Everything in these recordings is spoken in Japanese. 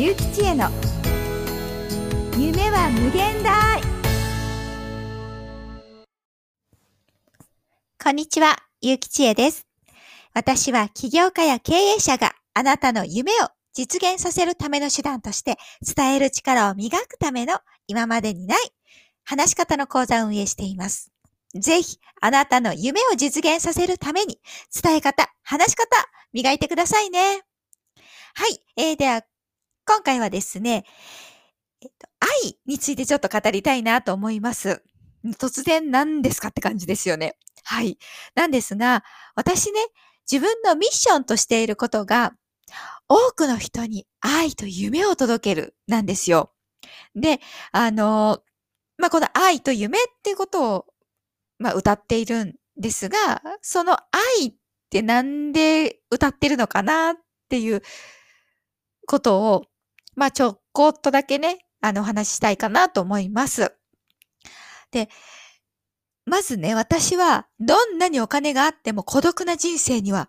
ゆうきちへの夢は無限大こんにちは、ゆうきちえです。私は起業家や経営者があなたの夢を実現させるための手段として伝える力を磨くための今までにない話し方の講座を運営しています。ぜひ、あなたの夢を実現させるために伝え方、話し方、磨いてくださいね。はい。えー、では、今回はですね、えっと、愛についてちょっと語りたいなと思います。突然何ですかって感じですよね。はい。なんですが、私ね、自分のミッションとしていることが、多くの人に愛と夢を届ける、なんですよ。で、あの、まあ、この愛と夢っていうことを、まあ、歌っているんですが、その愛ってなんで歌ってるのかなっていうことを、まあ、ちょこっとだけね、あの、お話ししたいかなと思います。で、まずね、私は、どんなにお金があっても孤独な人生には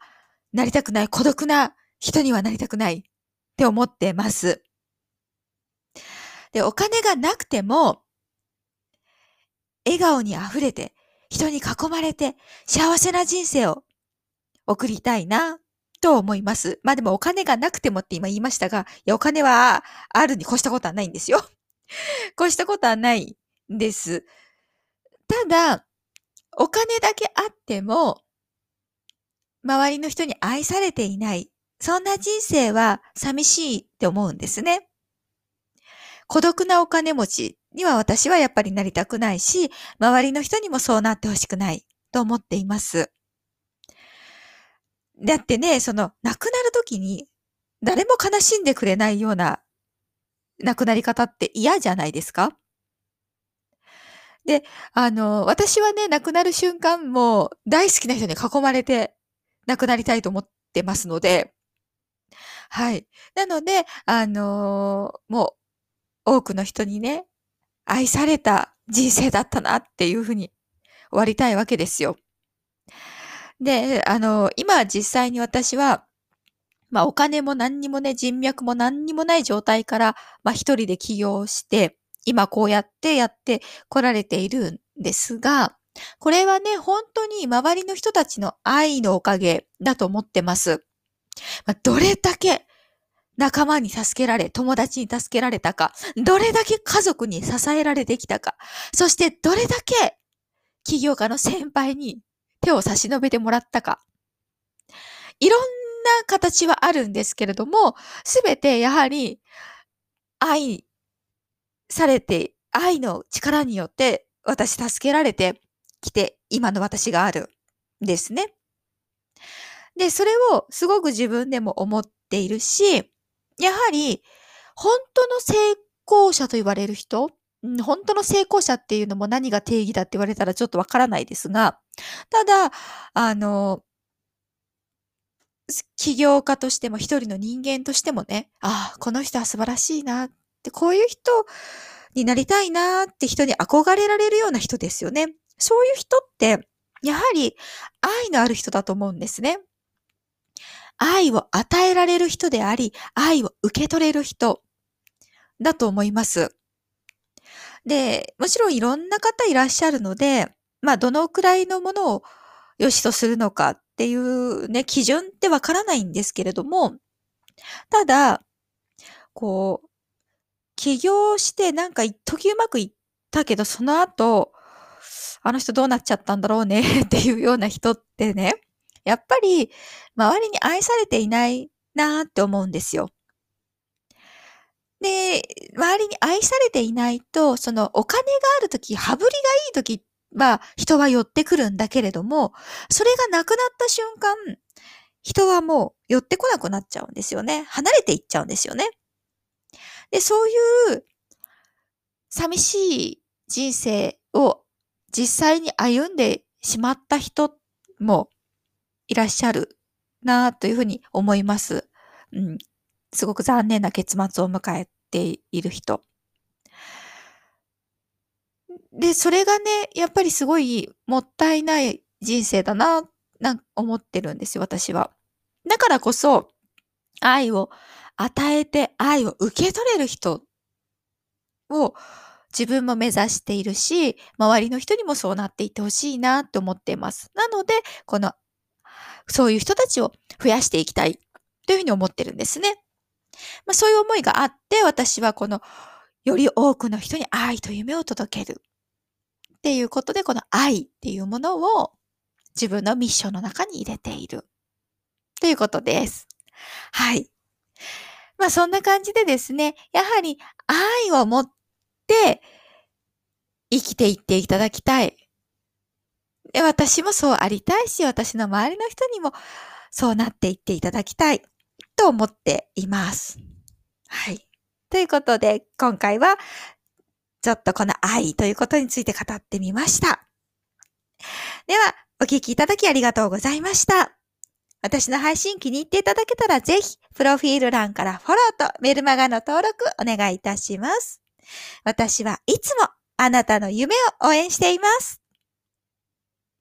なりたくない、孤独な人にはなりたくないって思ってます。で、お金がなくても、笑顔に溢れて、人に囲まれて、幸せな人生を送りたいな、と思います。まあでもお金がなくてもって今言いましたが、いや、お金はあるに越したことはないんですよ。越したことはないんです。ただ、お金だけあっても、周りの人に愛されていない。そんな人生は寂しいって思うんですね。孤独なお金持ちには私はやっぱりなりたくないし、周りの人にもそうなってほしくないと思っています。だってね、その亡くなる時に誰も悲しんでくれないような亡くなり方って嫌じゃないですか？で、あの、私はね、亡くなる瞬間も大好きな人に囲まれて亡くなりたいと思ってますので、はい。なので、あのもう多くの人にね、愛された人生だったなっていうふうに終わりたいわけですよ。で、あの、今実際に私は、まあお金も何にもね、人脈も何にもない状態から、まあ一人で起業して、今こうやってやって来られているんですが、これはね、本当に周りの人たちの愛のおかげだと思ってます。まあ、どれだけ仲間に助けられ、友達に助けられたか、どれだけ家族に支えられてきたか、そしてどれだけ起業家の先輩に手を差し伸べてもらったか。いろんな形はあるんですけれども、すべてやはり愛されて、愛の力によって私助けられてきて、今の私があるんですね。で、それをすごく自分でも思っているし、やはり本当の成功者と言われる人、本当の成功者っていうのも何が定義だって言われたらちょっとわからないですが、ただ、あの、起業家としても一人の人間としてもね、ああ、この人は素晴らしいなって、こういう人になりたいなって人に憧れられるような人ですよね。そういう人って、やはり愛のある人だと思うんですね。愛を与えられる人であり、愛を受け取れる人だと思います。で、もちろんいろんな方いらっしゃるので、まあ、どのくらいのものを良しとするのかっていうね、基準ってわからないんですけれども、ただ、こう、起業してなんか一時うまくいったけど、その後、あの人どうなっちゃったんだろうね っていうような人ってね、やっぱり周りに愛されていないなーって思うんですよ。で、周りに愛されていないと、そのお金があるとき、羽振りがいいときは人は寄ってくるんだけれども、それがなくなった瞬間、人はもう寄ってこなくなっちゃうんですよね。離れていっちゃうんですよね。で、そういう寂しい人生を実際に歩んでしまった人もいらっしゃるなというふうに思います。うん。すごく残念な結末を迎えている人。で、それがね、やっぱりすごいもったいない人生だな、なん思ってるんですよ、私は。だからこそ、愛を与えて愛を受け取れる人を自分も目指しているし、周りの人にもそうなっていってほしいなって思っています。なので、この、そういう人たちを増やしていきたいというふうに思ってるんですね。まあ、そういう思いがあって、私はこの、より多くの人に愛と夢を届ける。っていうことで、この愛っていうものを自分のミッションの中に入れている。ということです。はい。まあそんな感じでですね、やはり愛を持って生きていっていただきたい。で私もそうありたいし、私の周りの人にもそうなっていっていただきたいと思っています。はい。ということで、今回はちょっとこの愛ということについて語ってみました。では、お聞きいただきありがとうございました。私の配信気に入っていただけたらぜひ、プロフィール欄からフォローとメルマガの登録お願いいたします。私はいつもあなたの夢を応援しています。